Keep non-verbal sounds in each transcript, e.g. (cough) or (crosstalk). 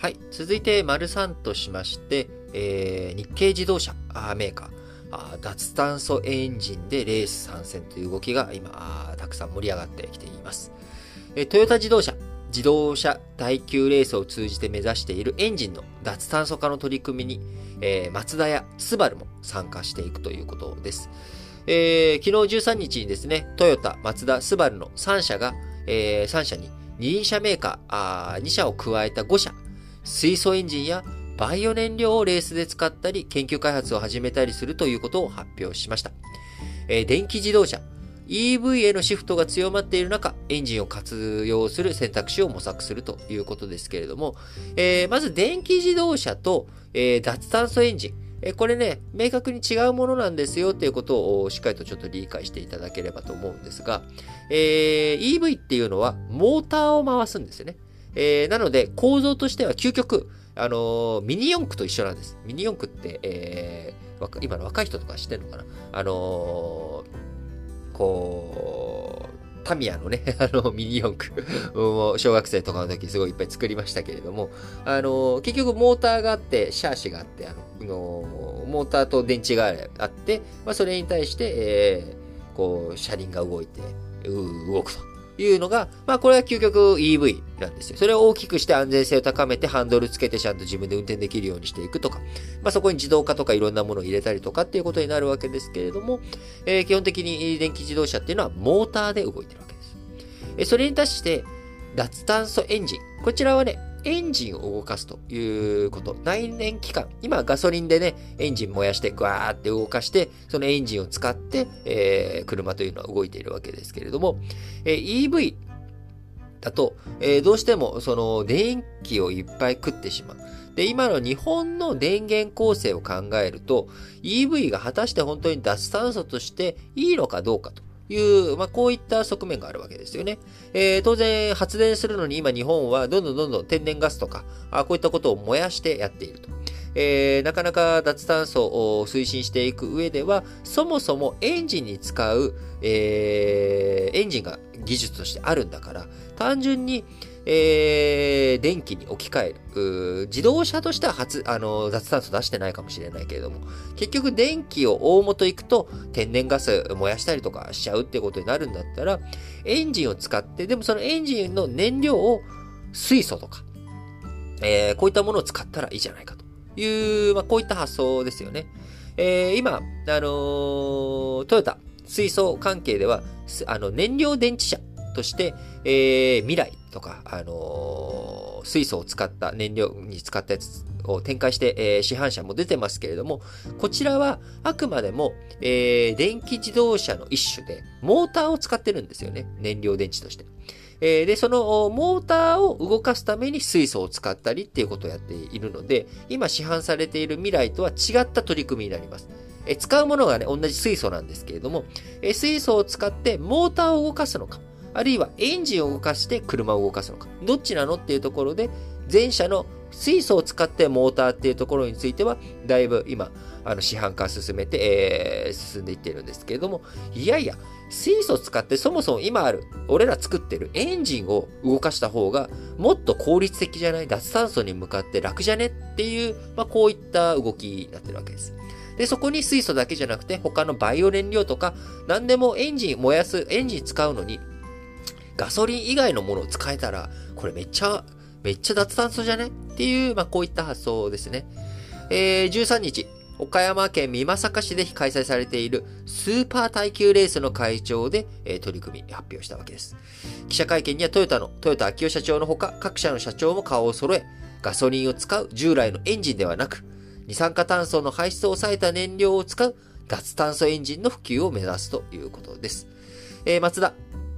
はい。続いて、丸3としまして、えー日系自動車メーカーあ、脱炭素エンジンでレース参戦という動きが今、たくさん盛り上がってきています。えトヨタ自動車、自動車耐久レースを通じて目指しているエンジンの脱炭素化の取り組みに、えーマツダやスバルも参加していくということです。えー昨日13日にですね、トヨタ、マツダ、スバルの3社が、え3社に二輪車メーカーあー2社を加えた5社、水素エンジンやバイオ燃料をレースで使ったり、研究開発を始めたりするということを発表しました。えー電気自動車、EV へのシフトが強まっている中、エンジンを活用する選択肢を模索するということですけれども、えーまず電気自動車と、えー脱炭素エンジン、えこれね、明確に違うものなんですよっていうことをしっかりとちょっと理解していただければと思うんですが、えー EV っていうのはモーターを回すんですよね。えーなので構造としては究極、あのーミニ四駆と一緒なんです。ミニ四駆って、えー今の若い人とか知ってんのかな？あのーこう、タミヤのね、(laughs) あの、ミニ四駆。もう小学生とかの時すごいいっぱい作りましたけれども、あの結局モーターがあって、シャーシがあって、あの、のモーターと電池があって、まあ、それに対して、えーこう、車輪が動いて、う動くというのが、まあ、これは究極 EV なんですよ。それを大きくして安全性を高めて、ハンドルつけてちゃんと自分で運転できるようにしていくとか、まあ、そこに自動化とかいろんなものを入れたりとかっていうことになるわけですけれども、えー基本的に電気自動車っていうのはモーターで動いてるわけです。えそれに対して、脱炭素エンジン。こちらはね、エンジンを動かすということ。内燃機関。今ガソリンでね、エンジン燃やして、グワーって動かして、そのエンジンを使って、えー車というのは動いているわけですけれども、えー EV だと、えーどうしてもその電気をいっぱい食ってしまう。で、今の日本の電源構成を考えると、EV が果たして本当に脱炭素としていいのかどうかという、まあ、こういった側面があるわけですよね。えー当然、発電するのに今日本はどんどんどんどん天然ガスとか、あこういったことを燃やしてやっていると。えーなかなか脱炭素を推進していく上では、そもそもエンジンに使う、えーエンジンが技術としてあるんだから、単純に、えー電気に置き換える。自動車としては初、あの、脱炭素出してないかもしれないけれども、結局電気を大元行くと天然ガス燃やしたりとかしちゃうってことになるんだったら、エンジンを使って、でもそのエンジンの燃料を水素とか、えーこういったものを使ったらいいじゃないかという、まあ、こういった発想ですよね。えー今、あのートヨタ、水素関係では、あの、燃料電池車として、えー未来とか、あのー水素を使った燃料に使ったやつを展開して、えー市販車も出てますけれども、こちらはあくまでも、えー電気自動車の一種で、モーターを使ってるんですよね。燃料電池として。えーで、そのモーターを動かすために水素を使ったりっていうことをやっているので、今市販されている未来とは違った取り組みになります。え使うものがね、同じ水素なんですけれども、え水素を使ってモーターを動かすのか、あるいはエンジンを動かして車を動かすのか、どっちなのっていうところで、前者の水素を使ってモーターっていうところについては、だいぶ今、あの市販化進めて、えー進んでいってるんですけれども、いやいや、水素使ってそもそも今ある、俺ら作ってるエンジンを動かした方が、もっと効率的じゃない脱炭素に向かって楽じゃねっていう、まあ、こういった動きになってるわけです。で、そこに水素だけじゃなくて、他のバイオ燃料とか、何でもエンジン燃やす、エンジン使うのに、ガソリン以外のものを使えたら、これめっちゃ、めっちゃ脱炭素じゃね？っていう、まあ、こういった発想ですね。えー、13日、岡山県美作市で開催されているスーパー耐久レースの会長で、えー取り組み発表したわけです。記者会見にはトヨタのトヨタ秋夫社長のほか各社の社長も顔を揃え、ガソリンを使う従来のエンジンではなく、二酸化炭素の排出を抑えた燃料を使う脱炭素エンジンの普及を目指すということです。えー、松田、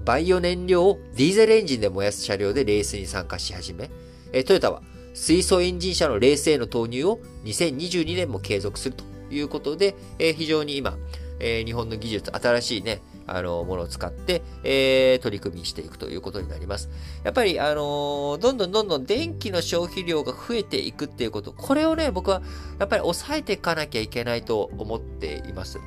バイオ燃料をディーゼルエンジンで燃やす車両でレースに参加し始め、えートヨタは水素エンジン車のレースへの投入を2022年も継続するということで、えー非常に今、えー日本の技術、新しいね、あの、ものを使って、えー取り組みしていくということになります。やっぱり、あのーどんどんどんどん電気の消費量が増えていくっていうこと、これをね、僕はやっぱり抑えていかなきゃいけないと思っています。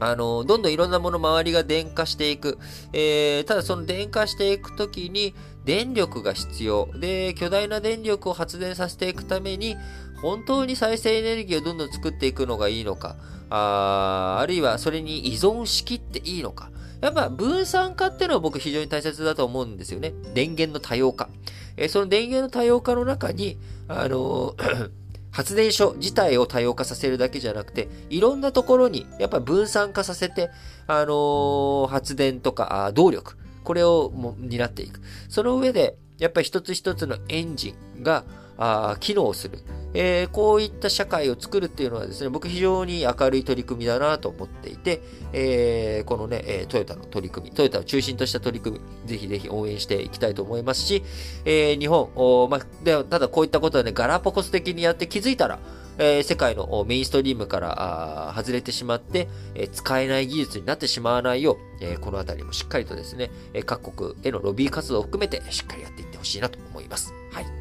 あの、どんどんいろんなもの周りが電化していく。えー、ただその電化していくときに、電力が必要。で、巨大な電力を発電させていくために、本当に再生エネルギーをどんどん作っていくのがいいのか、ああるいはそれに依存しきっていいのか。やっぱ分散化っていうのは僕非常に大切だと思うんですよね。電源の多様化。え、その電源の多様化の中に、あの (coughs) 発電所自体を多様化させるだけじゃなくて、いろんなところにやっぱ分散化させて、あの、発電とか動力、これをも担っていく。その上で、やっぱり一つ一つのエンジンが、あ機能する。えー、こういった社会を作るっていうのはですね、僕非常に明るい取り組みだなと思っていて、えー、このね、えトヨタの取り組み、トヨタを中心とした取り組み、ぜひぜひ応援していきたいと思いますし、えー、日本、までただこういったことはね、ガラパコス的にやって気づいたら、えー、世界のメインストリームから外れてしまって、えー、使えない技術になってしまわないよう、えー、このあたりもしっかりとですね、各国へのロビー活動を含めてしっかりやっていってほしいなと思います。はい。